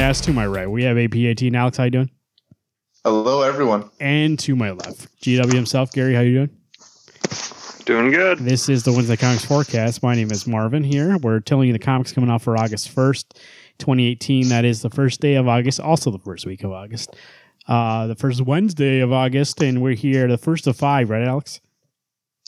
Welcome to the forecast. To my right, we have APAT and Alex. How you doing? Hello, everyone. And to my left, GW himself, Gary. How you doing? Doing good. This is the Wednesday Comics Forecast. My name is Marvin here. We're telling you the comics coming out for August 1st, 2018. That is the first day of August, also the first week of August. Uh, the first Wednesday of August, and we're here the first of five, right, Alex?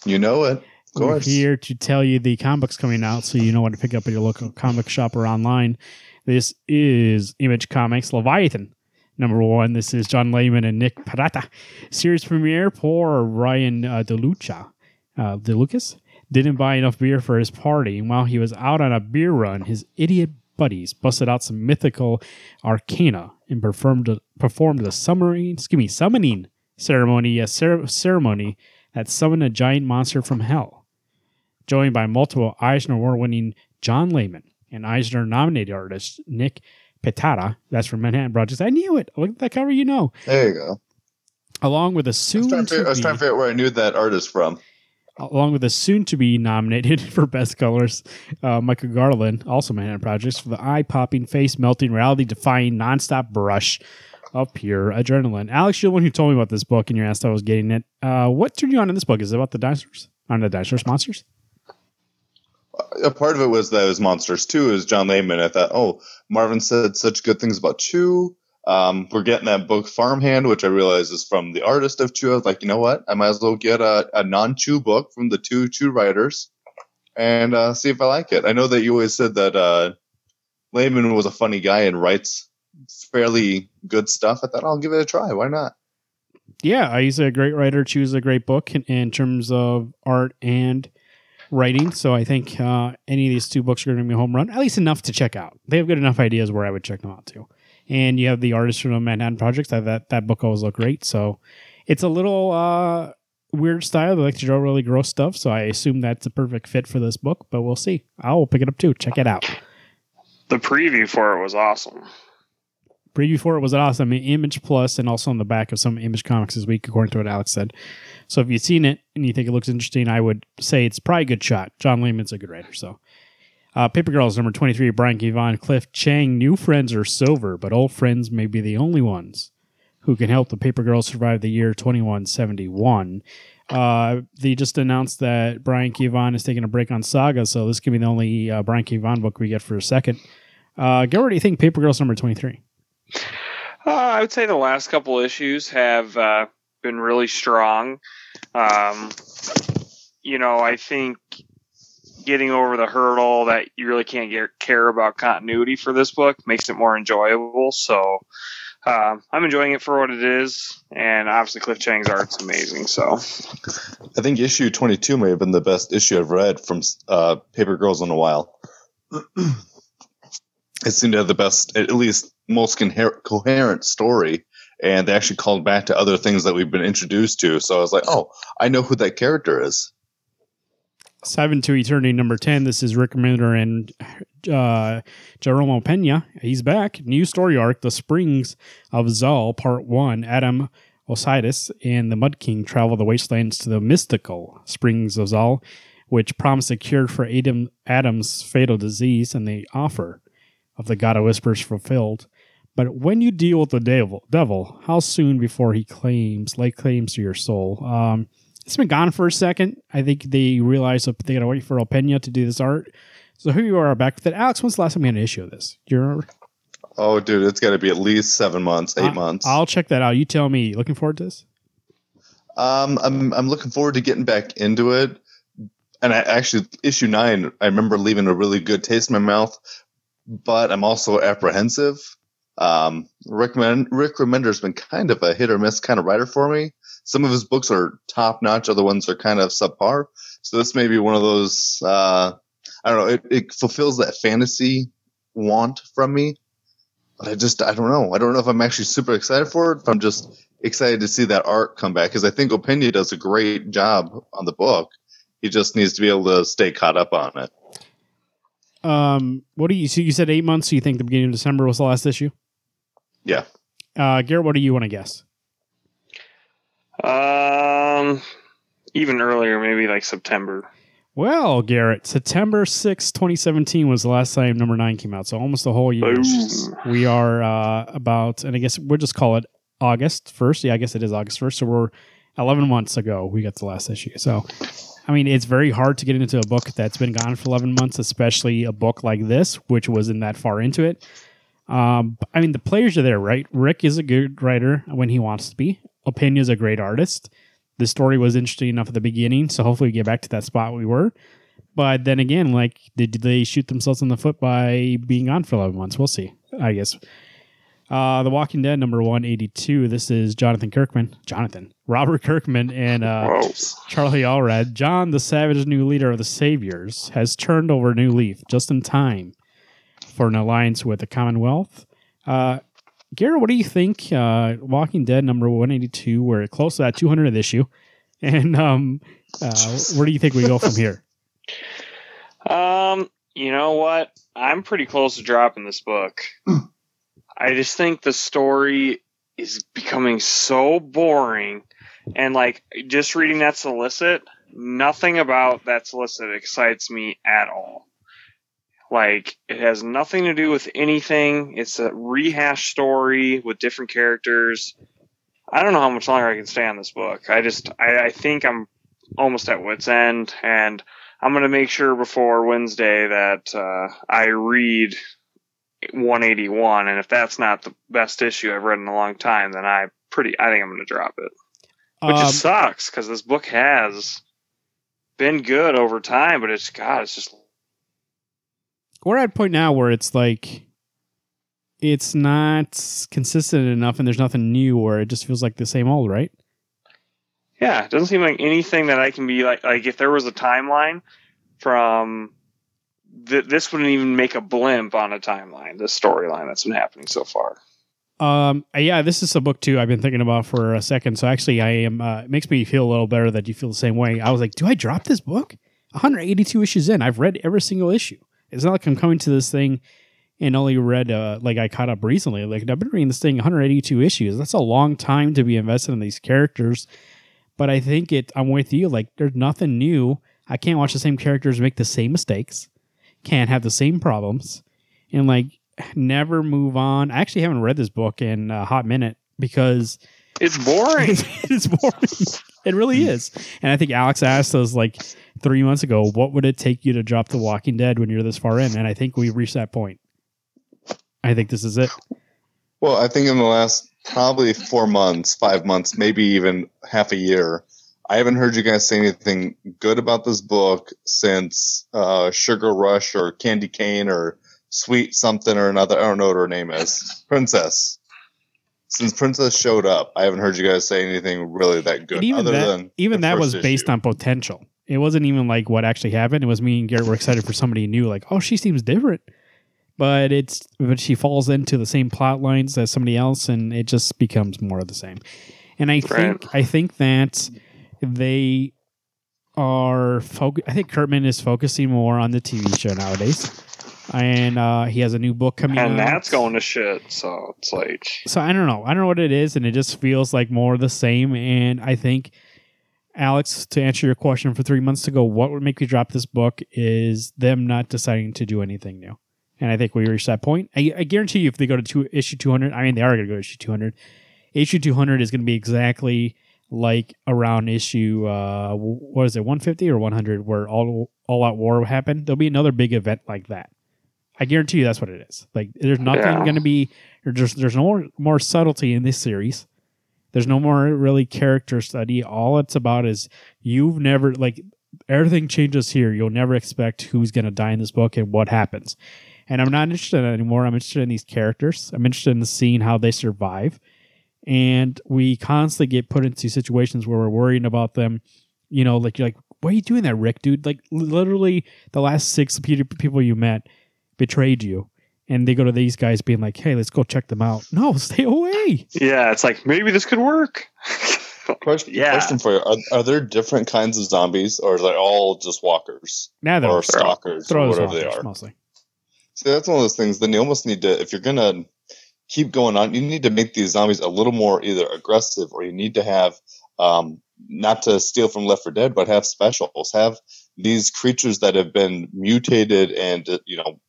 You know it. Of We're course. here to tell you the comics coming out so you know what to pick up at your local comic shop or online. This is Image Comics Leviathan. Number one, this is John Layman and Nick Pitarra. Series premiere for Ryan uh, DeLuca. Uh, DeLucas didn't buy enough beer for his party, and while he was out on a beer run, his idiot buddies busted out some mythical arcana and performed performed the summoning, excuse me, summoning ceremony, a cer- ceremony that summoned a giant monster from hell. Joined by multiple Eisner Award winning John Layman and Eisner nominated artist Nick Pitarra, that's from Manhattan Projects. I knew it. Look at that cover, you know. There you go. Along with a was, soon trying to, to figure, I was be- trying to figure out where I knew that artist from. along with the soon to be nominated for Best Colors, uh, Michael Garland, also Manhattan Projects, for the eye popping, face melting, reality defying, nonstop brush of pure adrenaline. Alex, you're the one who told me about this book, and you asked how I was getting it. Uh, what turned you on in this book? Is it about the dinosaurs? On the dinosaurs monsters? A part of it was that it was Monsters 2 is John Layman. I thought, oh, Marvin said such good things about Chew. Um, we're getting that book Farmhand, which I realize is from the artist of Chew. I was like, you know what? I might as well get a, a non Chew book from the two Chew writers and uh, see if I like it. I know that you always said that uh, Layman was a funny guy and writes fairly good stuff. I thought I'll give it a try. Why not? Yeah, he's a great writer. Chew's a great book in, in terms of art and writing. So I think uh, any of these two books are going to be a home run, at least enough to check out. They have good enough ideas where I would check them out too. And you have the artist from the Manhattan Projects. That that, that book always looked great. So it's a little uh, weird style. They like to draw really gross stuff. So I assume that's a perfect fit for this book. But we'll see. I will pick it up too. Check it out. The preview for it was awesome. Preview for it was an awesome. Image Plus and also on the back of some Image Comics this week, according to what Alex said. So if you've seen it and you think it looks interesting, I would say it's probably a good shot. John Layman's a good writer. So uh, Paper Girls number 23, Brian K. Vaughan, Cliff Chiang. New friends are silver, but old friends may be the only ones who can help the Paper Girls survive the year 2171. Uh, they just announced that Brian K. Vaughan is taking a break on Saga, so this could be the only uh, Brian K. Vaughan book we get for a second. Uh, do you think Paper Girls number 23? Uh, I would say the last couple issues have uh, been really strong. Um, you know, I think getting over the hurdle that you really can't get, care about continuity for this book makes it more enjoyable. So um, I'm enjoying it for what it is, and obviously Cliff Chiang's art's amazing. So I think issue 22 may have been the best issue I've read from uh, Paper Girls in a while. it seemed to have the best, at least most coher- coherent story, and they actually called back to other things that we've been introduced to. So I was like, oh, I know who that character is. Seven to Eternity number 10. This is Rick Remender and uh, Jerome Opeña. He's back. New story arc, The Springs of Zal, Part 1. Adam Osidis and the Mud King travel the wastelands to the mystical Springs of Zal, which promise a cure for Adam, Adam's fatal disease and they offer of the God of Whispers fulfilled. But when you deal with the devil, devil, how soon before he claims, lay claims to your soul? Um, it's been gone for a second. I think they realized that they gotta wait for Opena to do this art. So here you are back with it. Alex, when's the last time we had an issue of this? Do you remember? Oh, dude, it's got to be at least seven months, eight I- months. I'll check that out. You tell me. Looking forward to this? Um, I'm I'm looking forward to getting back into it. And I actually issue nine, I remember leaving a really good taste in my mouth, but I'm also apprehensive. Um, Rick, Rick Remender's been kind of a hit or miss kind of writer for me. Some of his books are top notch, other ones are kind of subpar. So this may be one of those. Uh, I don't know. It, it fulfills that fantasy want from me, but I just I don't know. I don't know if I'm actually super excited for it. If I'm just excited to see that art come back because I think Opeña does a great job on the book. He just needs to be able to stay caught up on it. Um, what do you? So you said eight months. So you think the beginning of December was the last issue? Yeah. Uh, Garrett, what do you want to guess? um, even earlier, maybe like September. Well, Garrett, September sixth, 2017 was the last time number nine came out. So almost a whole year. Boom. We are uh, about, and I guess we'll just call it August 1st. Yeah, I guess it is August 1st. So we're 11 months ago, we got the last issue. So, I mean, it's very hard to get into a book that's been gone for 11 months, especially a book like this, which wasn't that far into it. Um, I mean, the players are there, right? Rick is a good writer when he wants to be. Opeña's a great artist. The story was interesting enough at the beginning, so hopefully we get back to that spot we were. But then again, like, did they shoot themselves in the foot by being on for 11 months? We'll see, I guess. Uh, the Walking Dead number 182. This is Jonathan Kirkman. Jonathan. Robert Kirkman and uh, Charlie Adlard. John, the savage new leader of the Saviors, has turned over a new leaf just in time for an alliance with the Commonwealth. Uh, Garrett, what do you think? Uh, Walking Dead number 182. We're close to that 200th issue. And um, uh, where do you think we go from here? Um, you know what? I'm pretty close to dropping this book. I just think the story is becoming so boring. And like just reading that solicit, nothing about that solicit excites me at all. Like it has nothing to do with anything. It's a rehash story with different characters. I don't know how much longer I can stay on this book. I just I, I think I'm almost at wit's end and I'm gonna make sure before Wednesday that uh, I read 181, and if that's not the best issue I've read in a long time, then I pretty I think I'm gonna drop it, which Um, just sucks because this book has been good over time, but it's God, it's just we're at a point now where it's like it's not consistent enough and there's nothing new or it just feels like the same old, right? yeah, it doesn't seem like anything that I can be like like if there was a timeline from. Th- this wouldn't even make a blimp on a timeline. This storyline that's been happening so far. Um, yeah, this is a book too. I've been thinking about for a second. So actually, I am. Uh, it makes me feel a little better that you feel the same way. I was like, do I drop this book? 182 issues in, I've read every single issue. It's not like I'm coming to this thing and only read uh, like I caught up recently. Like I've been reading this thing 182 issues. That's a long time to be invested in these characters. But I think it. I'm with you. Like there's nothing new. I can't watch the same characters make the same mistakes. Can't have the same problems, and like never move on. I actually haven't read this book in a hot minute because It's boring. it's boring. It really is. And I think Alex asked us like three months ago, what would it take you to drop The Walking Dead when you're this far in? And I think we reached that point. I think this is it. Well, I think in the last probably four months, five months, maybe even half a year, I haven't heard you guys say anything good about this book since uh, Sugar Rush or Candy Cane or Sweet something or another. I don't know what her name is. Princess. Since Princess showed up, I haven't heard you guys say anything really that good. And even other that, than even that was first based on potential. It wasn't even like what actually happened. It was me and Garrett were excited for somebody new, like, oh, she seems different. But it's but she falls into the same plot lines as somebody else, and it just becomes more of the same. And I think I think that they are foc- I think Kirkman is focusing more on the TV show nowadays, and uh, he has a new book coming out. and out. that's going to shit. So it's like, So I don't know. I don't know what it is, and it just feels like more of the same. And I think, Alex, to answer your question for three months ago, what would make me drop this book is them not deciding to do anything new. And I think we reached that point. I, I guarantee you, if they go to two, issue 200, I mean, they are going to go to issue 200. Issue 200 is going to be exactly like around issue, uh, what is it, 150 or 100, where all, all out war happened. There'll be another big event like that. I guarantee you that's what it is. Like, there's nothing Yeah. going to be there's there's no more, more subtlety in this series. There's no more really character study. All it's about is you've never like everything changes here. You'll never expect who's gonna die in this book and what happens. And I'm not interested anymore. I'm interested in these characters. I'm interested in seeing how they survive. And we constantly get put into situations where we're worrying about them. You know, like you're like, why are you doing that, Rick, dude? Like literally the last six people you met betrayed you and they go to these guys being like, "Hey, let's go check them out." No, stay away. yeah, it's like maybe this could work. Question, Yeah. question for you: are, are there different kinds of zombies, or are they all just walkers Now they're or stalkers or throws whatever they are? mostly. See, that's one of those things. Then you almost need to, if you're gonna keep going on, you need to make these zombies a little more either aggressive or you need to have Um, not to steal from Left 4 Dead, but have specials, have these creatures that have been mutated and uh, you know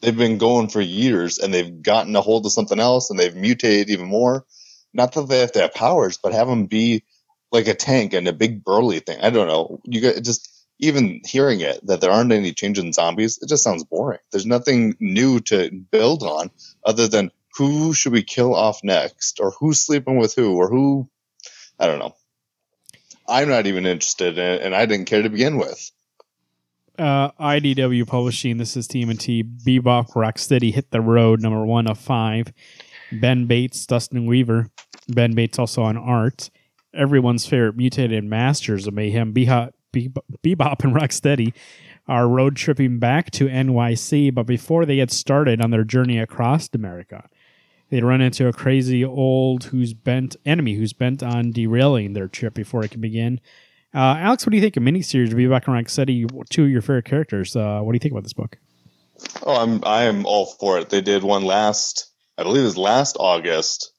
they've been going for years and they've gotten a hold of something else and they've mutated even more. Not that they have to have powers, but have them be like a tank and a big burly thing. I don't know. You get just even hearing it that there aren't any change in zombies. It just sounds boring. There's nothing new to build on other than who should we kill off next or who's sleeping with who or who. I don't know. I'm not even interested in it, and I didn't care to begin with. Uh, IDW Publishing. This is TMNT. Bebop Rocksteady hit the road. Number one of five. Ben Bates, Dustin Weaver. Ben Bates also on art. Everyone's favorite mutated masters of mayhem. Bebop, Bebop and Rocksteady are road tripping back to NYC, but before they get started on their journey across America, they run into a crazy old who's bent enemy who's bent on derailing their trip before it can begin. Uh, Alex, what do you think of miniseries Bebop and Rocksteady? Two of your favorite characters. Uh, what do you think about this book? Oh, I'm I am all for it. They did one last, I believe it was last August.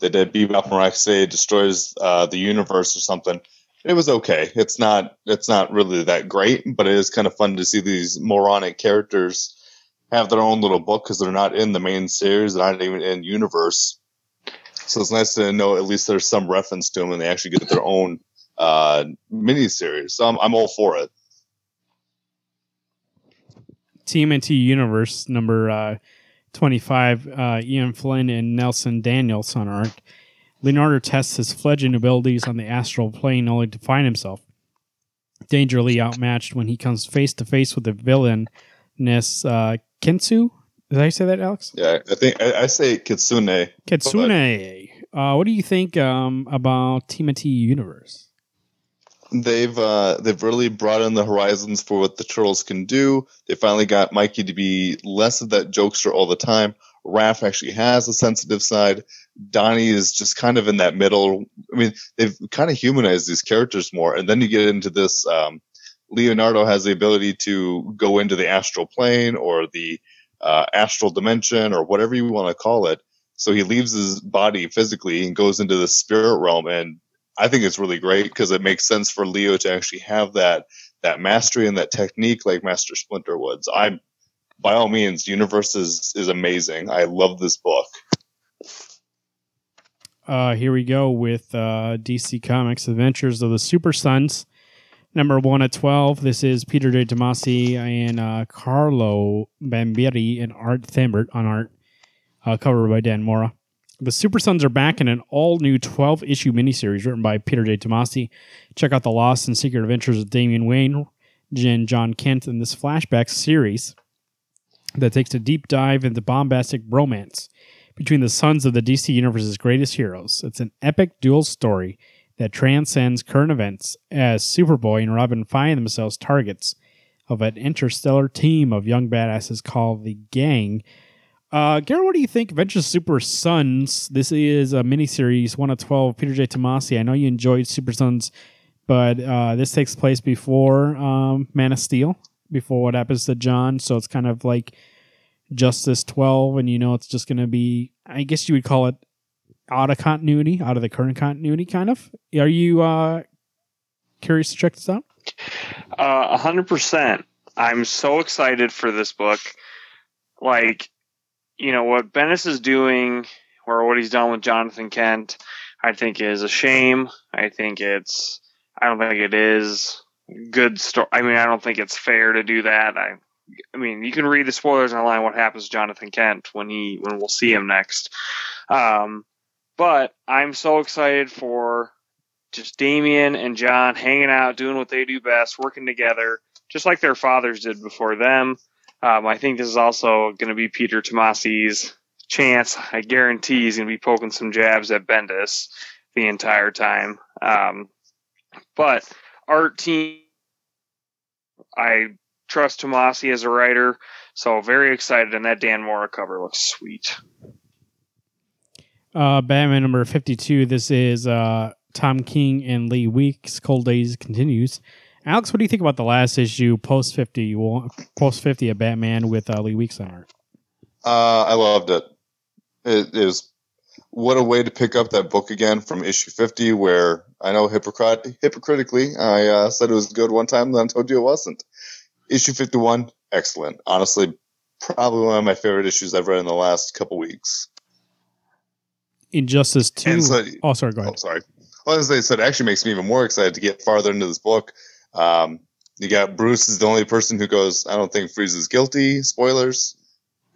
They did Bebop and Rocksteady destroys uh, the universe or something. It was okay. It's not it's not really that great, but it is kind of fun to see these moronic characters have their own little book because they're not in the main series, they're not even in universe. So it's nice to know at least there's some reference to them, and they actually get their own uh, miniseries. So I'm, I'm all for it. TMNT Universe number uh, 25, uh, Ian Flynn and Nelson Daniels on art. Leonardo tests his fledgling abilities on the astral plane only to find himself dangerously outmatched when he comes face to face with the villainess uh, Kintsu. Did I say that, Alex? Yeah, I think I, I say Kitsune. Kitsune. Uh, what do you think um, about TMNT Universe? They've uh, they've really brought in the horizons for what the turtles can do. They finally got Mikey to be less of that jokester all the time. Raph actually has a sensitive side. Donnie is just kind of in that middle. I mean, they've kind of humanized these characters more, and then you get into this. Um, Leonardo has the ability to go into the astral plane or the uh, astral dimension or whatever you want to call it. So he leaves his body physically and goes into the spirit realm, and I think it's really great because it makes sense for Leo to actually have that that mastery and that technique like Master Splinter would. I'm by all means, Universe is is amazing. I love this book. Uh, here we go with uh, DC Comics Adventures of the Super Sons, number one at twelve. This is Peter J. Tomasi and uh, Carlo Barberi and Art Thibert on art, uh, covered by Dan Mora. The Super Sons are back in an all new 12 issue miniseries written by Peter J. Tomasi. Check out the Lost and Secret Adventures of Damian Wayne and John Kent in this flashback series that takes a deep dive into bombastic romance between the sons of the DC Universe's greatest heroes. It's an epic dual story that transcends current events as Superboy and Robin find themselves targets of an interstellar team of young badasses called the Gang uh, Garrett, what do you think? Adventure Super Sons. This is a miniseries, one of twelve. Peter J. Tomasi. I know you enjoyed Super Sons, but uh, this takes place before um, Man of Steel, before what happens to John. So it's kind of like Justice Twelve, and you know it's just going to be. I guess you would call it out of continuity, out of the current continuity, kind of. Are you uh, curious to check this out? Uh, A hundred percent. I'm so excited for this book. Like you know what Bendis is doing, or what he's done with Jonathan Kent, I think is a shame. I think it's, I don't think it is good story. I mean, I don't think it's fair to do that. I, I mean, you can read the spoilers online. What happens to Jonathan Kent when he when we'll see him next? Um, but I'm so excited for just Damian and John hanging out, doing what they do best, working together, just like their fathers did before them. Um, I think this is also going to be Peter Tomasi's chance. I guarantee he's going to be poking some jabs at Bendis the entire time. Um, but art team, I trust Tomasi as a writer, so very excited. And that Dan Mora cover looks sweet. Uh, Batman number 52. This is uh, Tom King and Lee Weeks. Cold Days continues. Alex, what do you think about the last issue, post 50, post 50 of Batman with uh, Lee Weeks on art? Uh, I loved it. it. Was what a way to pick up that book again from issue 50, where I know hypocrit- hypocritically I uh, said it was good one time, then I told you it wasn't. Issue 51, excellent. Honestly, probably one of my favorite issues I've read in the last couple weeks. Injustice 2. So- oh, sorry, go Oh, ahead. sorry. Well, as they said, it actually makes me even more excited to get farther into this book. Um, you got Bruce is the only person who goes, I don't think Freeze is guilty. Spoilers.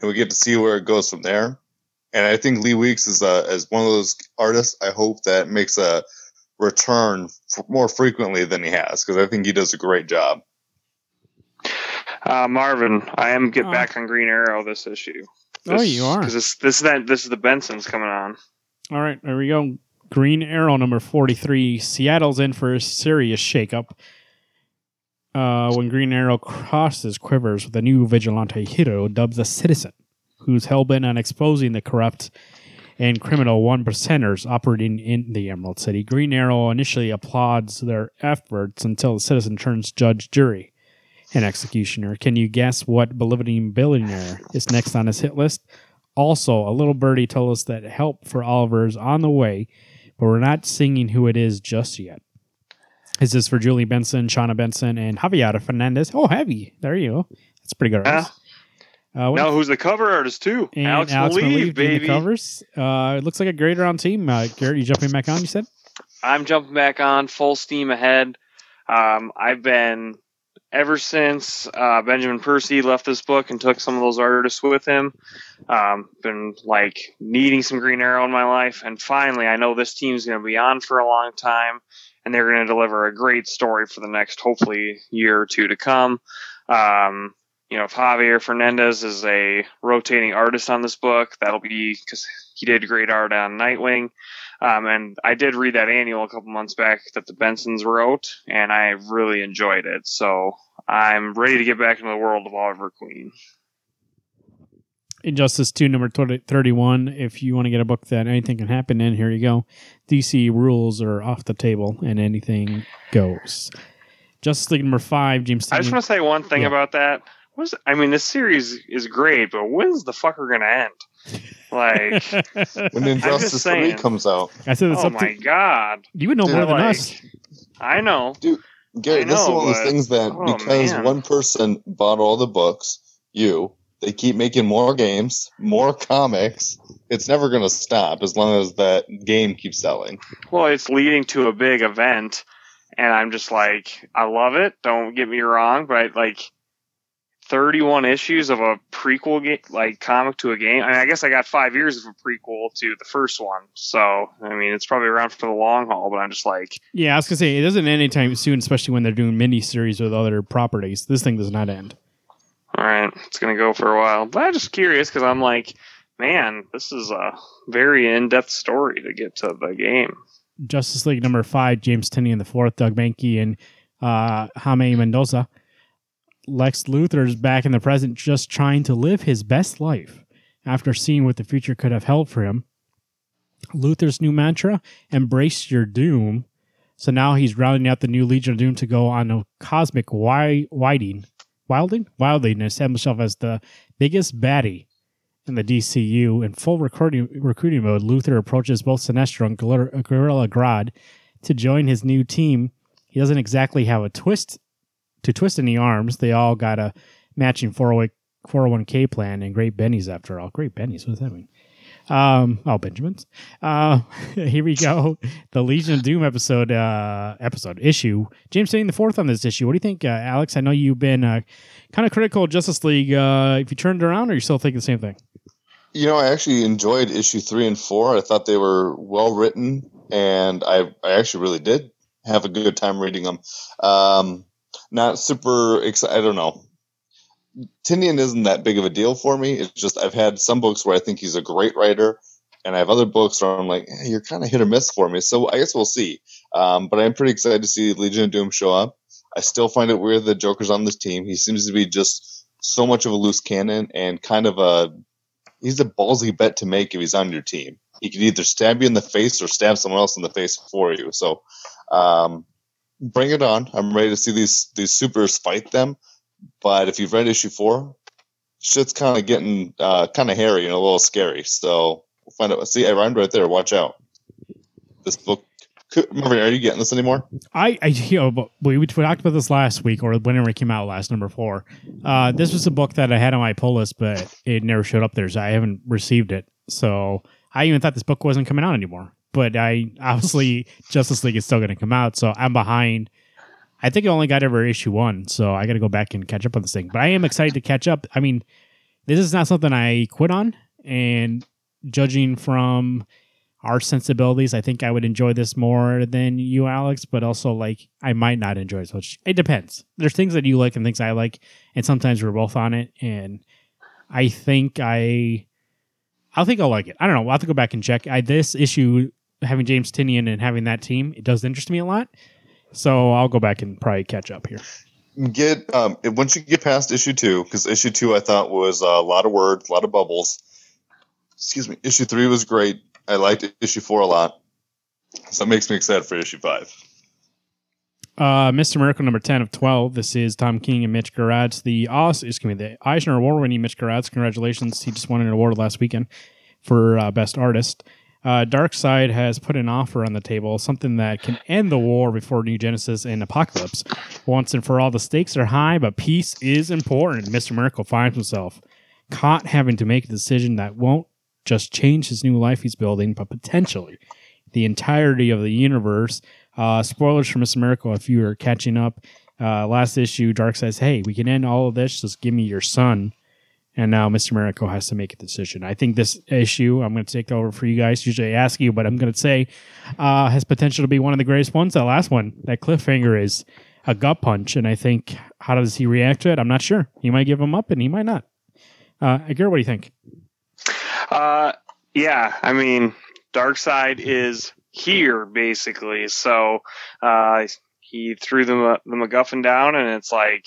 And we get to see where it goes from there. And I think Lee Weeks is uh, as one of those artists. I hope that makes a return f- more frequently than he has because I think he does a great job. Uh, Marvin, I am get Oh. back on Green Arrow this issue. Oh, you are. because this this is that this is the Bensons coming on. All right, there we go. Green Arrow number 43. Seattle's in for a serious shakeup. Uh, when Green Arrow crosses quivers with a new vigilante hero dubbed the Citizen, who's hell-bent on exposing the corrupt and criminal one percenters operating in the Emerald City. Green Arrow initially applauds their efforts until the Citizen turns judge, jury, and executioner. Can you guess what believing billionaire is next on his hit list? Also, a little birdie told us that help for Oliver is on the way, but we're not singing who it is just yet. Is this for Julie Benson, Shawna Benson, and Javier Fernandez? Oh, heavy. There you go. That's pretty good. Yeah. Uh, Now, who's the cover artist too? and Alex, Alex Maleev, Maleev baby. the covers. Uh, it looks like a great round team. Uh, Garrett, you jumping back on? You said. I'm jumping back on full steam ahead. Um, I've been ever since uh, Benjamin Percy left this book and took some of those artists with him. Um, been like needing some Green Arrow in my life, and finally, I know this team's going to be on for a long time, and they're going to deliver a great story for the next, hopefully, year or two to come. Um, you know, if Javier Fernandez is a rotating artist on this book, that'll be because he did great art on Nightwing. Um, and I did read that annual a couple months back that the Bensons wrote, and I really enjoyed it. So I'm ready to get back into the world of Oliver Queen. Injustice 2, number 20 31. If you want to get a book that anything can happen in, here you go. DC rules are off the table and anything goes. Justice League number 5, James I just want to say one thing Yeah. about that. What's, I mean, this series is great, but when's the fucker going to end? Like, When Injustice 3 saying. comes out, I said it's oh up my to god. you would know Dude, more than like, us. I know. Gary, I this is know, one of those but- things that oh, because man. one person bought all the books, you, they keep making more games, more comics. It's never going to stop as long as that game keeps selling. Well, it's leading to a big event, and I'm just like, I love it. Don't get me wrong, but I, like, 31 issues of a prequel game, like comic to a game. I mean, I guess I got five years of a prequel to the first one, so I mean, it's probably around for the long haul. But I'm just like, Yeah, I was gonna say it doesn't end anytime soon, especially when they're doing miniseries with other properties. This thing does not end. all right, it's gonna go for a while. But I'm just curious because I'm like, man, this is a very in-depth story to get to the game. Justice League number five, James Tynion and the fourth, Doug Mahnke and uh, Jaime Mendoza. Lex Luthor's back in the present, just trying to live his best life after seeing what the future could have held for him. Luthor's new mantra: "Embrace your doom." So now he's rounding out the new Legion of Doom to go on a cosmic wi- wilding, wilding, wilding, and establish himself as the biggest baddie in the DCU. In full recruiting, recruiting mode, Luthor approaches both Sinestro and Gorilla Grodd to join his new team. He doesn't exactly have a twist to twist any arms. They all got a matching 401k plan and great bennies after all. Great bennies, what does that mean? Um, oh, Benjamins. Uh, here we go. The Legion of Doom episode, uh, episode issue. James Tynion the fourth on this issue. What do you think, uh, Alex? I know you've been uh, kind of critical of Justice League. Uh, if you turned around, or you still think the same thing? You know, I actually enjoyed issue three and four. I thought they were well written, and I, I actually really did have a good time reading them. Um, not super excited. I don't know. Tynion isn't that big of a deal for me. It's just I've had some books where I think he's a great writer, and I have other books where I'm like, eh, you're kind of hit or miss for me. So I guess we'll see. Um, but I'm pretty excited to see Legion of Doom show up. I still find it weird that Joker's on this team. He seems to be just so much of a loose cannon and kind of a he's a ballsy bet to make if he's on your team. He could either stab you in the face or stab someone else in the face for you. So, um, bring it on. I'm ready to see these these supers fight them. But if you've read issue four, shit's kind of getting uh, kind of hairy and a little scary. So We'll find out. See, I rhymed right there. Watch out. This book. Are you getting this anymore? I, I you know, but we, we talked about this last week or whenever it came out last, number four. Uh, this was a book that I had on my pull list, but it never showed up there, so I haven't received it. So I even thought this book wasn't coming out anymore. But I obviously Justice League is still going to come out, so I'm behind. I think I only got over issue one, so I got to go back and catch up on this thing. But I am excited to catch up. I mean, this is not something I quit on, and judging from our sensibilities, I think I would enjoy this more than you, Alex. But also, like, I might not enjoy it as much. It depends. There's things that you like and things I like, and sometimes we're both on it. And I think I, I think I'll like it. I don't know. I'll have to go back and check. I this issue having James Tynion and having that team, it does interest me a lot. So I'll go back and probably catch up here. Get um once you get past issue two, because issue two I thought was a lot of words, a lot of bubbles. Excuse me. Issue three was great. I liked issue four a lot. So it makes me excited for issue five. Uh, Mr. Miracle number 10 of 12. This is Tom King and Mitch Gerads. The Os, excuse me, the Eisner Award winning Mitch Gerads. Congratulations. He just won an award last weekend for uh, Best Artist. Uh, Darkseid has put an offer on the table, something that can end the war before New Genesis and Apokolips. Once and for all, the stakes are high, but peace is important. Mr. Miracle finds himself caught having to make a decision that won't just change his new life he's building, but potentially the entirety of the universe. Uh, spoilers for Mr. Miracle if you are catching up. Uh, last issue, Dark says, Hey, we can end all of this. Just give me your son. And now Mr. Miracle has to make a decision. I think this issue, I'm going to take over for you guys. Usually I ask you, but I'm going to say, uh, has potential to be one of the greatest ones. That last one, that cliffhanger is a gut punch. And I think, how does he react to it? I'm not sure. He might give him up and he might not. Uh, Garrett, what do you think? Uh, yeah, I mean, Darkseid is here basically. So uh, he threw the the MacGuffin down, and it's like,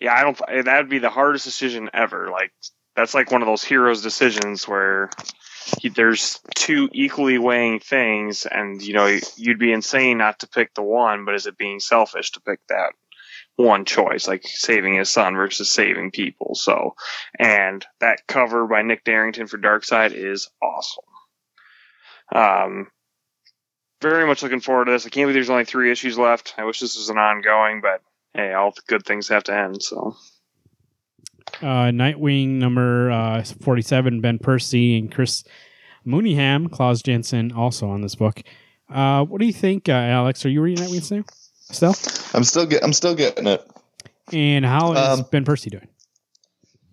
yeah, I don't. That would be the hardest decision ever. Like that's like one of those heroes' decisions where he, there's two equally weighing things, and you know you'd be insane not to pick the one, but is it being selfish to pick that? one choice, like saving his son versus saving people. So, and that cover by Nick Derington for Darkseid is awesome. Um, very much looking forward to this. I can't believe there's only three issues left. I wish this was an ongoing, but hey, all the good things have to end. So, uh, Nightwing number uh, 47, Ben Percy and Chris Mooneyham, Klaus Janson, also on this book. Uh, what do you think, uh, Alex? Are you reading Nightwing still? Still? I'm still get, I'm still getting it. And how is um, Ben Percy doing?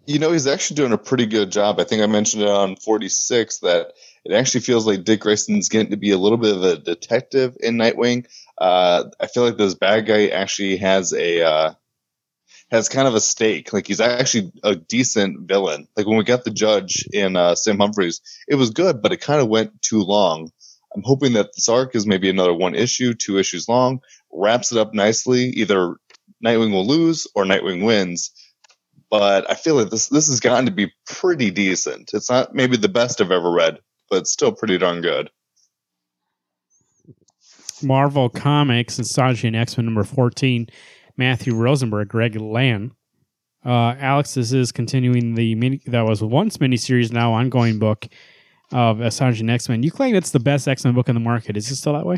You know, he's actually doing a pretty good job. I think I mentioned it on 46 that it actually feels like Dick Grayson's getting to be a little bit of a detective in Nightwing. Uh, I feel like this bad guy actually has a uh, has kind of a stake. Like he's actually a decent villain. Like when we got the judge in uh, Sam Humphries, it was good, but it kind of went too long. I'm hoping that this arc is maybe another one issue, two issues long, wraps it up nicely. Either Nightwing will lose or Nightwing wins. But I feel like this this has gotten to be pretty decent. It's not maybe the best I've ever read, but still pretty darn good. Marvel Comics Astonishing X Men number 14, Matthew Rosenberg, Greg Land. Uh, Alex, this is continuing the mini that was once miniseries, now ongoing book of Astonishing X Men. You claim it's the best X Men book in the market. Is it still that way?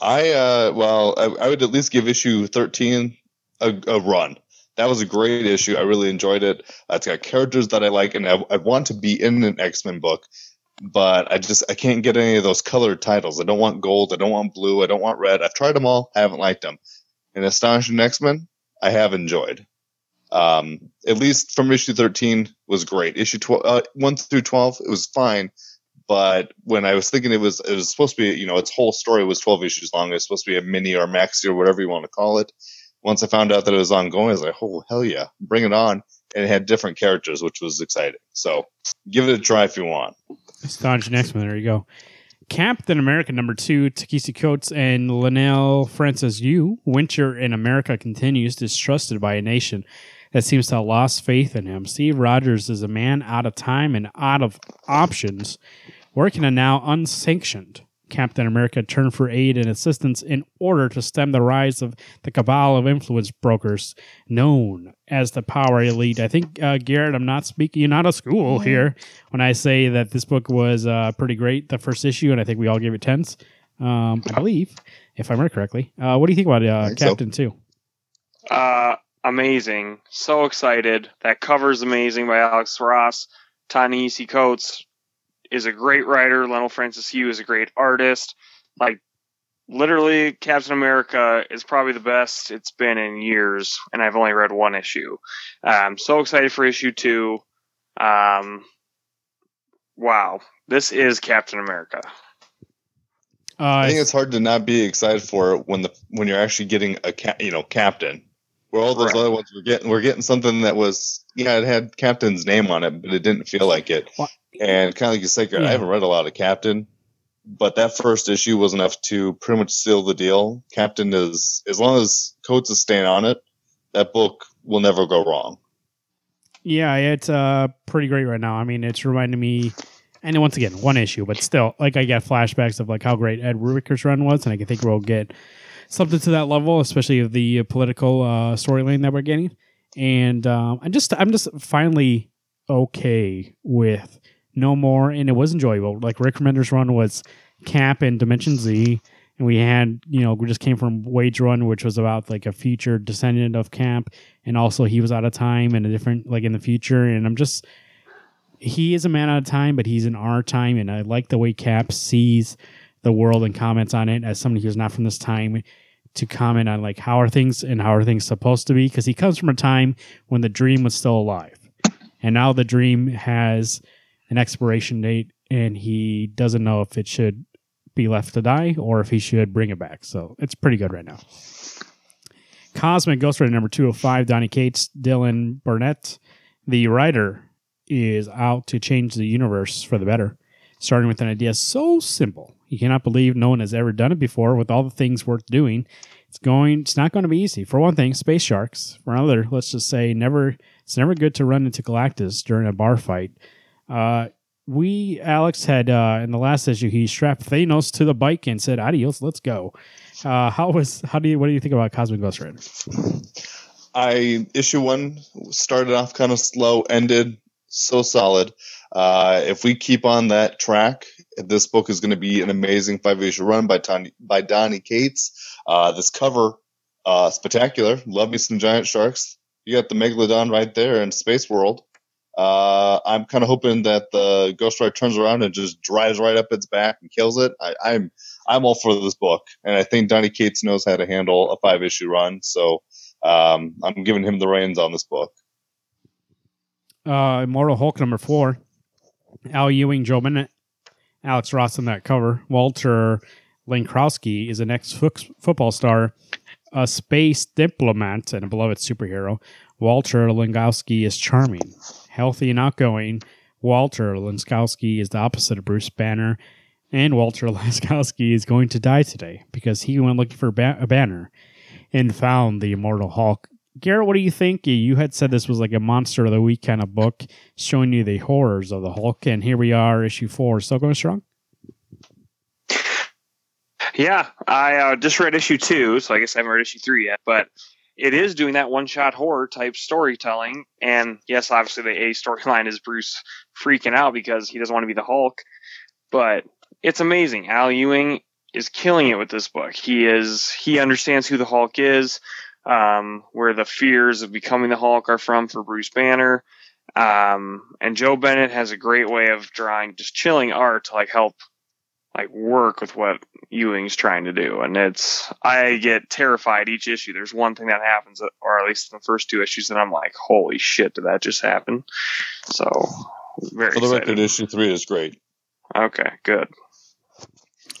I uh, well, I, I, would at least give issue thirteen a, a, run. That was a great issue. I really enjoyed it. It's got characters that I like, and I, I want to be in an X Men book, but I just I can't get any of those colored titles. I don't want gold. I don't want blue. I don't want red. I've tried them all. I haven't liked them. And Astonishing X Men, I have enjoyed. Um, at least from issue 13 was great. Issue 12, uh, 1 through 12, it was fine but when I was thinking it was it was supposed to be, you know, its whole story was 12 issues long. It was supposed to be a mini or maxi or whatever you want to call it. Once I found out that it was ongoing, I was like, oh hell yeah, bring it on! And it had different characters, which was exciting. So give it a try if you want. Astonishing X Men. There you go. Captain America number two, Ta-Nehisi Coates and Leinil Francis Yu. Winter in America continues, distrusted by a nation that seems to have lost faith in him. Steve Rogers is a man out of time and out of options, working a now unsanctioned Captain America turn for aid and assistance in order to stem the rise of the cabal of influence brokers known as the Power Elite. I think, uh, Garrett, I'm not speaking in not a school here when I say that this book was uh, pretty great, the first issue, and I think we all gave it tens, um, I believe, if I remember correctly. Uh, what do you think about uh, think so. Captain, too? Uh, amazing. So excited. That cover's amazing by Alex Ross. Ta-Nehisi Coates is a great writer. Leinil Francis Yu is a great artist. Like, literally, Captain America is probably the best it's been in years, and I've only read one issue. I'm so excited for issue two. Um, wow. This is Captain America. I Uh, think it's hard to not be excited for it when the when you're actually getting a ca- you know captain. Where all those other ones were getting, we're getting something that was yeah, it had captain's name on it, but it didn't feel like it. Well, And kind of like you said, Yeah. I haven't read a lot of Captain, but that first issue was enough to pretty much seal the deal. Captain is as long as Coates is staying on it, that book will never go wrong. Yeah, it's uh pretty great right now. I mean, it's reminding me, and once again, one issue, but still, like I get flashbacks of like how great Ed Brubaker's run was, and I can think we'll get something to that level, especially of the uh, political uh, storyline that we're getting. And um, I'm just, I'm just finally okay with no more, and it was enjoyable. Like Rick Remender's run was Cap and Dimension Z. And we had, you know, we just came from Wage Run, which was about like a future descendant of Cap, and also he was out of time and a different like in the future and i'm just he is a man out of time but he's in our time and i like the way cap sees the world and comments on it as somebody who's not from this time to comment on like how are things and how are things supposed to be because he comes from a time when the dream was still alive and now the dream has an expiration date and he doesn't know if it should be left to die or if he should bring it back so it's pretty good right now Cosmic Ghost Rider number 205, Donny Cates, Dylan Burnett. The writer is out to change the universe for the better, starting with an idea so simple. You cannot believe no one has ever done it before with all the things worth doing. It's going it's not going to be easy. For one thing, space sharks. For another, let's just say never it's never good to run into Galactus during a bar fight. Uh we Alex had uh in the last issue he strapped Thanos to the bike and said, Adios, let's go. Uh how was how do you what do you think about Cosmic Ghost Rider? I issue one started off kind of slow, ended so solid. Uh, if we keep on that track, this book is going to be an amazing five issue run by Tony, by Donny Cates. Uh, this cover, uh, spectacular. Love me some giant sharks. You got the megalodon right there in Space World. Uh, I'm kind of hoping that the Ghost Rider turns around and just drives right up its back and kills it. I, I'm I'm all for this book, and I think Donny Cates knows how to handle a five issue run. So um, I'm giving him the reins on this book. uh, Immortal Hulk number four. Al Ewing, Joe Bennett, Alex Ross on that cover. Walter Langkowski is an ex football star, a space diplomat, and a beloved superhero. Walter Langkowski is charming, healthy, and outgoing. Walter Langkowski is the opposite of Bruce Banner, and Walter Langkowski is going to die today because he went looking for ba- a banner and found the Immortal Hulk. Garrett, what do you think? You had said this was like a monster of the week kind of book, showing you the horrors of the Hulk, and here we are, issue four, still going strong. Yeah, I uh, just read issue two, so I guess I haven't read issue three yet. But it is doing that one-shot horror type storytelling, and yes, obviously the A storyline is Bruce freaking out because he doesn't want to be the Hulk. But it's amazing. Al Ewing is killing it with this book. He is he understands who the Hulk is, um, where the fears of becoming the Hulk are from for Bruce Banner. Um, and Joe Bennett has a great way of drawing just chilling art to like help like work with what Ewing's trying to do. And it's I get terrified each issue. There's one thing that happens, or at least in the first two issues, that I'm like, holy shit, did that just happen? So very For the excited. record, issue three is great. Okay, good.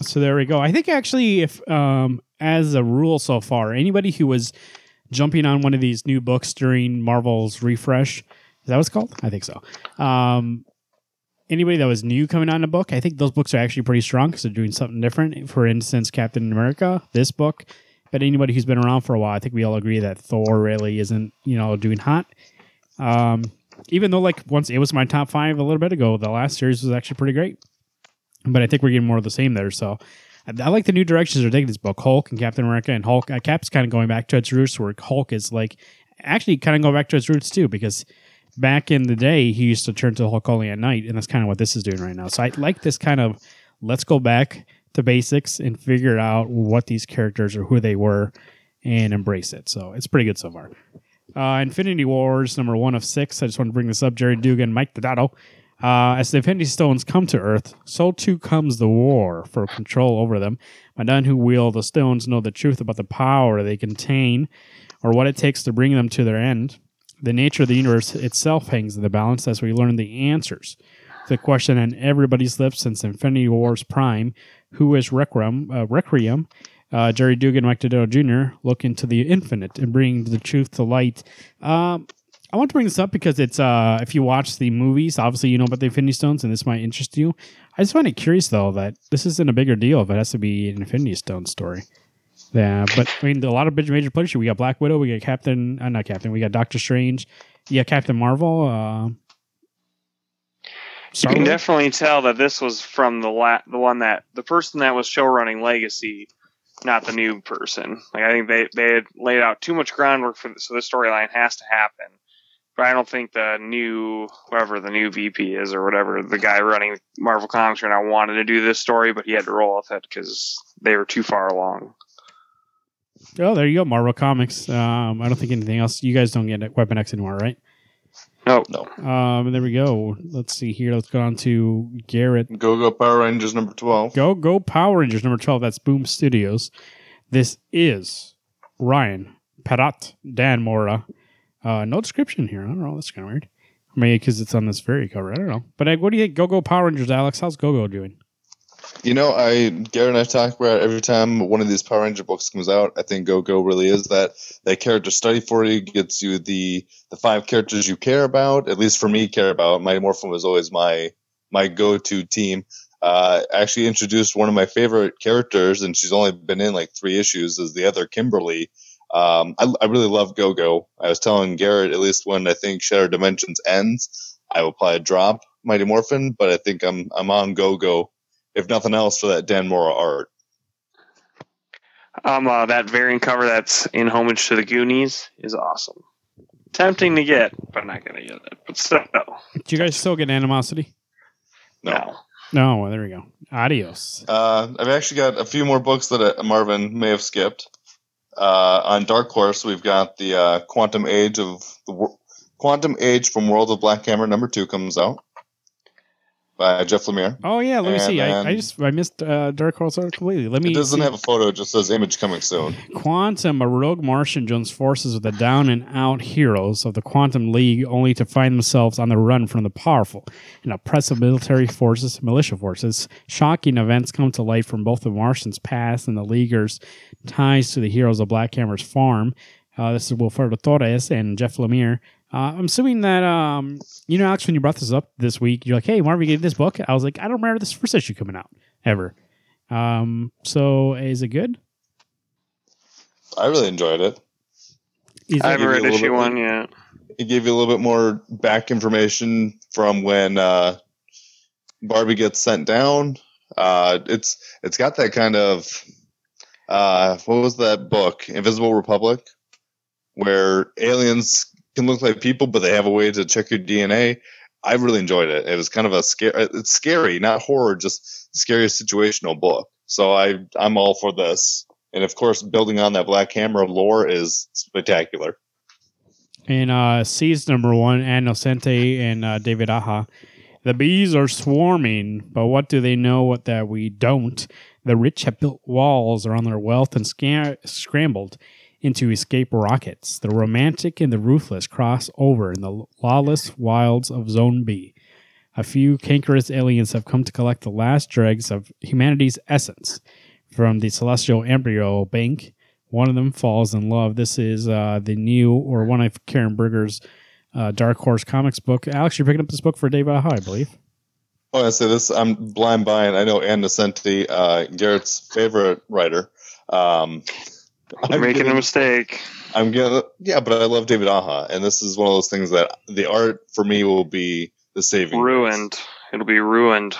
So there we go. I think actually, if um, as a rule so far, anybody who was jumping on one of these new books during Marvel's refresh, is that what it's called? I think so. Um, anybody that was new coming on a book, I think those books are actually pretty strong because they're doing something different. For instance, Captain America, this book. But anybody who's been around for a while, I think we all agree that Thor really isn't, you know, doing hot. Um, even though, like, once it was my top five a little bit ago, the last series was actually pretty great. but I think we're getting more of the same there. So I, like the new directions they're taking this book. Hulk and Captain America and Hulk. Uh, Cap's kind of going back to its roots, where Hulk is like actually kind of going back to its roots too, because back in the day he used to turn to Hulk only at night, and that's kind of what this is doing right now. So I like this kind of let's go back to basics and figure out what these characters or who they were and embrace it. So it's pretty good so far. Uh, Infinity Wars number one of six. I just want to bring this up. Gerry Duggan, Mike Deodato. Uh, as the Infinity Stones come to Earth, so too comes the war for control over them. But none who wield the stones know the truth about the power they contain or what it takes to bring them to their end. The nature of the universe itself hangs in the balance as we learn the answers. To the question on everybody's lips since Infinity Wars Prime who is Requiem, uh, Requiem uh, Gerry Duggan, Mike Deodato Jr. look into the infinite and bring the truth to light. Um, I want to bring this up because it's uh, if you watch the movies, obviously you know about the Infinity Stones, and this might interest you. I just find it curious though that this isn't a bigger deal if it has to be an Infinity Stone story. Yeah, but I mean, a lot of major players. We got Black Widow, we got Captain, uh, not Captain, we got Doctor Strange, yeah, Captain Marvel. Uh, you can definitely tell that this was from the la- the one that the person that was show running Legacy, not the new person. Like I think they they had laid out too much groundwork for this, so this storyline has to happen. But I don't think the new whoever the new VP is or whatever the guy running Marvel Comics right now wanted to do this story, but he had to roll with it because they were too far along. Oh, there you go, Marvel Comics. Um, I don't think anything else. You guys don't get Weapon X anymore, right? No, no. Um, there we go. Let's see here. Let's go on to Garrett. Go Go Power Rangers number twelve. Go Go Power Rangers number twelve. That's Boom Studios. This is Ryan Parrott Dan Mora. Uh, no description here. I don't know. That's kind of weird. Maybe because it's on this very cover. I don't know. But what do you think? Go Go Power Rangers, Alex. How's Go Go doing? You know, I Garrett and I talk about every time one of these Power Ranger books comes out. I think Go Go really is that that character study for you gets you the the five characters you care about. At least for me, care about. Mighty Morphin was always my my go to team. Uh, actually introduced one of my favorite characters, and she's only been in like three issues. Is the other Kimberly? Um, I, I really love Go Go. I was telling Garrett at least when I think Shattered Dimensions ends, I will probably drop Mighty Morphin, but I think I'm I'm on Go Go if nothing else, for that Dan Mora art. Um, uh, that variant cover that's in homage to the Goonies is awesome. Tempting to get, but not gonna get it. But still, do you guys still get animosity? No. No. Well, there we go. Adios. Uh, I've actually got a few more books that uh, Marvin may have skipped. Uh, on Dark Horse, we've got the uh, Quantum Age of the Quantum Age from World of Black Hammer number two comes out by Jeff Lemire. Oh yeah, let me see. I, I, just I missed uh, Dark Horse completely. Let me. It doesn't see. have a photo; it just says image coming soon. Quantum, a rogue Martian, joins forces with the down and out heroes of the Quantum League, only to find themselves on the run from the powerful and oppressive military forces, militia forces. Shocking events come to light from both the Martians' past and the Leaguers' ties to the heroes of Black Hammer's farm. Uh, this is Wilfredo Torres and Jeff Lemire. Uh, I'm assuming that um, you know, Alex, when you brought this up this week, you're like, "Hey, Marvin, get this book." I was like, "I don't remember this first issue coming out ever." Um, so is it good? I really enjoyed it. I haven't read issue one yet. It gave you a little bit more back information from when uh, Barbie gets sent down. Uh, it's it's got that kind of uh, what was that book, Invisible Republic, where aliens can look like people, but they have a way to check your DNA. I really enjoyed it. It was kind of a scary. It's scary, not horror, just scary situational book. So I I'm all for this. And of course, building on that Black Hammer lore is spectacular. And uh, Seeds number one, Ann Nocenti and uh, David Aja. The bees are swarming, but what do they know what that we don't? The rich have built walls around their wealth and sca- scrambled into escape rockets. The romantic and the ruthless cross over in the lawless wilds of Zone B. A few cankerous aliens have come to collect the last dregs of humanity's essence from the celestial embryo bank. One of them falls in love. This is uh, the new, or one of Karen Berger's uh, Dark Horse Comics book. Alex, you're picking up this book for David Aja, I believe. Oh, I say this. I'm blind buying. I know Ann Nocenti, uh, Garrett's favorite writer. Um, I'm making getting, a mistake. I'm gonna, yeah, but I love David Aja, and this is one of those things that the art for me will be the saving. Ruined. It'll be ruined.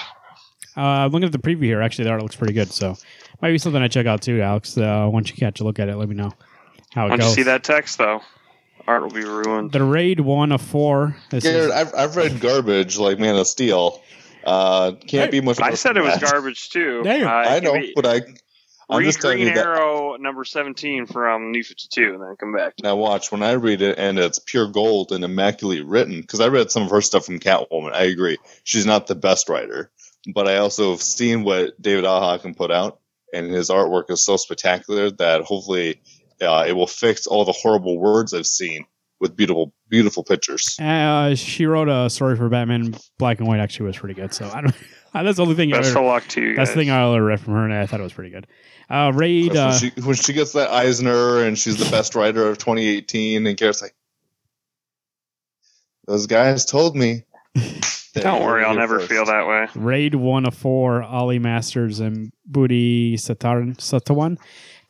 Uh, I'm looking at the preview here. Actually, the art looks pretty good. So might be something I check out too, Alex. Uh, once you catch a look at it, let me know how it Once you goes. see that text, though, art will be ruined. The raid one of four. This Garrett, is, I've, I've read garbage like Man of Steel. Uh, can't Hey, be much. I said it was that. garbage too. Damn. Uh, I know, be- but I. I'm read just Green you that. Arrow number seventeen from New Fifty Two, and then come back. Now watch when I read it and it's pure gold and immaculately written because I read some of her stuff from Catwoman. I agree, she's not the best writer, but I also have seen what David Aja can put out, and his artwork is so spectacular that hopefully uh, it will fix all the horrible words I've seen with beautiful, beautiful pictures. uh, she wrote a story for Batman Black and White. Actually, was pretty good. So I don't. that's the only thing. I Best ever, of luck to you. that's the guys. thing I ever read from her, and I thought it was pretty good. Uh, raid. When Uh, she, when she gets that Eisner and she's the best writer of 2018, and Garrett's like, "Those guys told me." Don't worry, I'll never first." feel that way. Raid one of four, Ollie Masters and Budi Sataran Setiawan.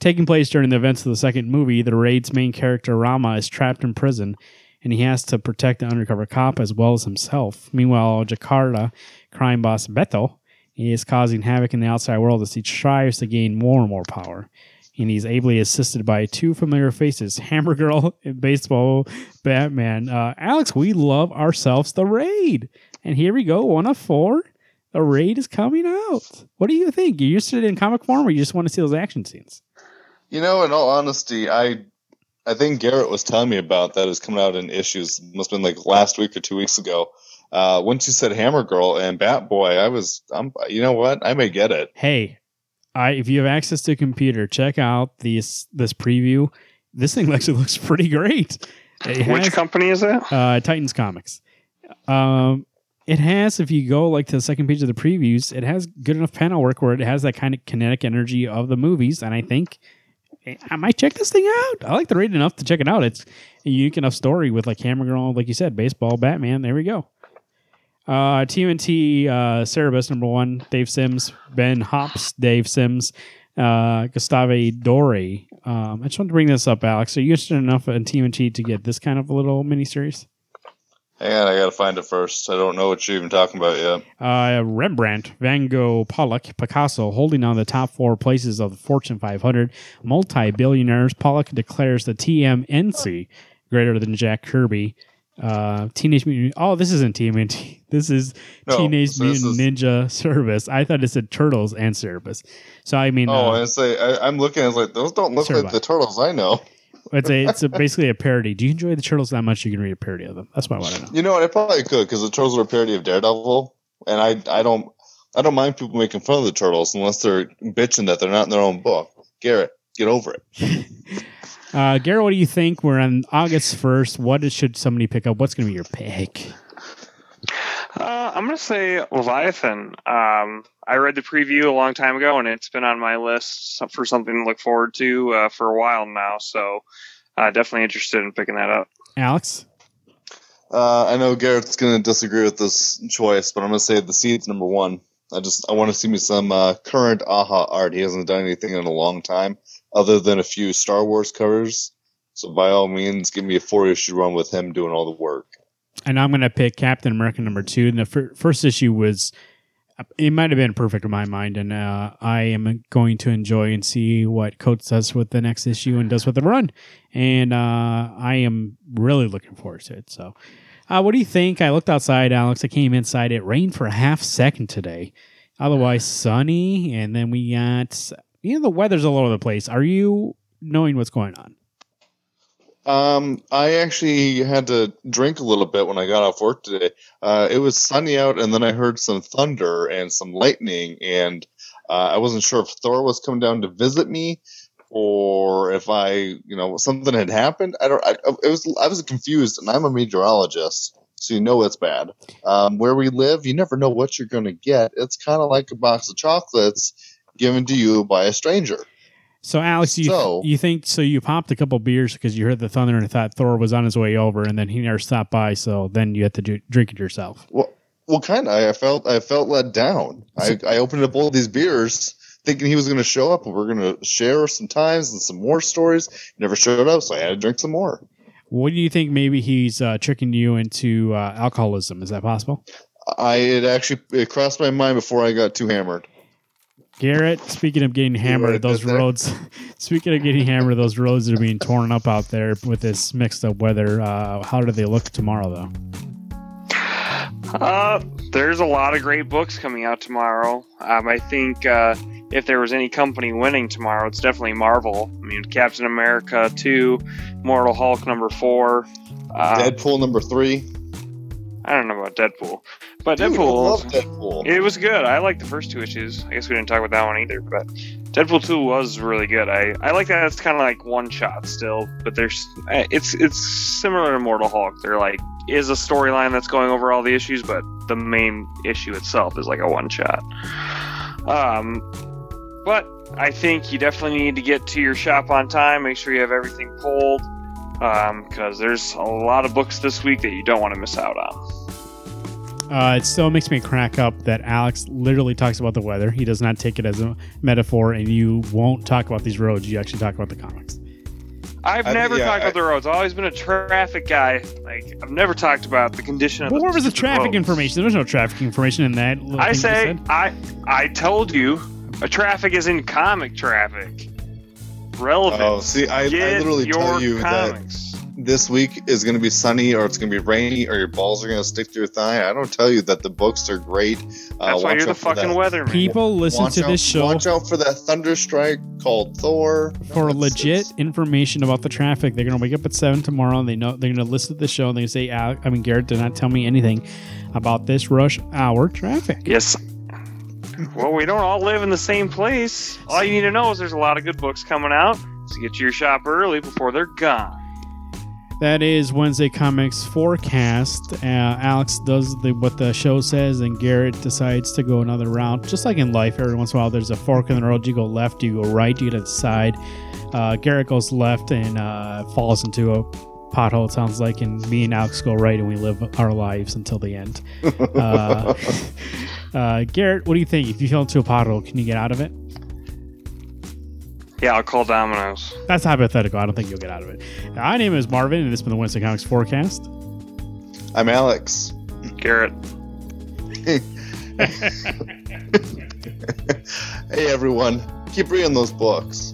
Taking place during the events of the second movie, the raid's main character Rama is trapped in prison, and he has to protect the undercover cop as well as himself. Meanwhile, Jakarta crime boss Beto is causing havoc in the outside world as he tries to gain more and more power. And he's ably assisted by two familiar faces, Hammer Girl and Baseball Batman. Uh, Alex, we love ourselves the raid. And here we go, one of four. The raid is coming out. What do you think? You used in comic form, or you just want to see those action scenes? You know, in all honesty, I I think Garrett was telling me about that is coming out in issues. Must have been like last week or two weeks ago. Uh, once you said Hammer Girl and Bat Boy, I was, I'm, you know what? I may get it. Hey, I if you have access to a computer, check out this this preview. This thing actually looks pretty great. It Which has, company is it? uh, Titans Comics. Um, it has, if you go like to the second page of the previews, it has good enough panel work where it has that kind of kinetic energy of the movies, and I think I might check this thing out. I like the raid enough to check it out. It's a unique enough story with like Hammer Girl, like you said, baseball, Batman. There we go. Uh, TMNT uh, Cerebus number one, Dave Sims, Ben Hops, Dave Sims, uh, Gustave Dore. Um, I just wanted to bring this up, Alex. Are you interested enough in TMNT to get this kind of a little miniseries? Hang on, I gotta find it first. I don't know what you're even talking about yet. Uh, Rembrandt, Van Gogh, Pollock, Picasso holding on the top four places of the Fortune 500. Multi billionaires, Pollock declares the TMNC greater than Jack Kirby. Uh, Teenage Mutant. Oh, this isn't TMNT. This is No, Teenage so Mutant Ninja Service. I thought it said Turtles and Service. So I mean, Oh, uh, I say I, I'm looking. I was like, those don't look like the turtles I know. It's a it's a, basically a parody. Do you enjoy the Turtles that much? You can read a parody of them. That's what I want to know. You know what? I probably could because the turtles are a parody of Daredevil, and I I don't I don't mind people making fun of the turtles unless they're bitching that they're not in their own book. Garrett, get over it. Uh, Garrett, what do you think? We're on August first. What is- should somebody pick up? What's going to be your pick? Uh, I'm gonna say Leviathan. Um, I read the preview a long time ago, and it's been on my list for something to look forward to uh, for a while now. So, uh, definitely interested in picking that up. Alex? Uh, I know Garrett's going to disagree with this choice, but I'm going to say the seeds number one. I just I want to see me some uh, current Aja art. He hasn't done anything in a long time, other than a few Star Wars covers. So by all means, give me a four issue run with him doing all the work. And I'm going to pick Captain America number two. And the fir- first issue was, it might have been perfect in my mind. And uh, I am going to enjoy and see what Coates does with the next issue and does with the run. And uh, I am really looking forward to it. So, uh, what do you think? I looked outside, Alex. I came inside. It rained for a half second today. Otherwise, sunny. And then we got, you know, the weather's all over the place. Are you knowing what's going on? Um, I actually had to drink a little bit when I got off work today. Uh, it was sunny out, and then I heard some thunder and some lightning, and uh, I wasn't sure if Thor was coming down to visit me or if I, you know, something had happened. I don't. I, it was. I was confused, and I'm a meteorologist, so you know it's bad. Um, where we live, you never know what you're going to get. It's kind of like a box of chocolates given to you by a stranger. So, Alex, you So- you think so? You popped a couple beers because you heard the thunder and thought Thor was on his way over, and then he never stopped by. So then you had to do, drink it yourself. Well, well, kind of. I felt I felt let down. I, I opened up all these beers thinking he was going to show up and we're going to share some times and some more stories. He never showed up, so I had to drink some more. What do you think? Maybe he's uh, tricking you into uh, alcoholism. Is that possible? I it actually it crossed my mind before I got too hammered. Garrett, speaking of getting hammered, those roads. speaking of getting hammered, those roads are being torn up out there with this mixed up weather. Uh, how do they look tomorrow, though? Uh, there's a lot of great books coming out tomorrow. Um, I think uh, if there was any company winning tomorrow, it's definitely Marvel. I mean, Captain America 2, Mortal Hulk number 4. Uh, Deadpool number three. I don't know about Deadpool. But Dude, I Deadpool, love Deadpool. it was good. I liked the first two issues. I guess we didn't talk about that one either, but Deadpool 2 was really good. I, I like that it's kind of like one shot still, but there's eh, it's it's similar to Mortal Hulk. There like is a storyline that's going over all the issues, but the main issue itself is like a one shot. Um, but I think you definitely need to get to your shop on time. Make sure you have everything pulled, because there's a lot of books this week that you don't want to miss out on. Uh, it still makes me crack up that Alex literally talks about the weather. He does not take it as a metaphor, and you won't talk about these roads. You actually talk about the comics. I've I- never yeah, talked I- about the roads. I've always been a traffic guy. Like I've never talked about the condition of But the where was the traffic roads. information? There was no traffic information in that. I thing you say said. I I told you, a traffic is in comic traffic. Relevant. Oh, see, I, I literally your tell you that comics. This week is going to be sunny or it's going to be rainy or your balls are going to stick to your thigh. I don't tell you that the books are great. Uh, That's why watch you're the out for fucking that. weatherman. People listen watch to out, this show Watch out for that thunder strike called Thor. for No, legit it's- information about the traffic. They're gonna wake up at seven tomorrow. And they know they're gonna listen to the show and they say, "Al- "I mean, Garrett did not tell me anything about this rush hour traffic." Yes. Well, we don't all live in the same place. All you need to know is there's a lot of good books coming out. So get to your shop early before they're gone. That is Wednesday Comics forecast. Uh, Alex does the what the show says, and Garrett decides to go another route. Just like in life, every once in a while, there's a fork in the road. You go left, you go right, you get to decide. Uh, Garrett goes left and uh, falls into a pothole. It sounds like, and me and Alex go right, and we live our lives until the end. Uh, uh, Garrett, what do you think? If you fell into a pothole, can you get out of it? Yeah, I'll call Domino's. That's hypothetical. I don't think you'll get out of it. My name is Marvin, and this has been the Wednesday Comics forecast. I'm Alex. Garrett. Hey everyone, keep reading those books.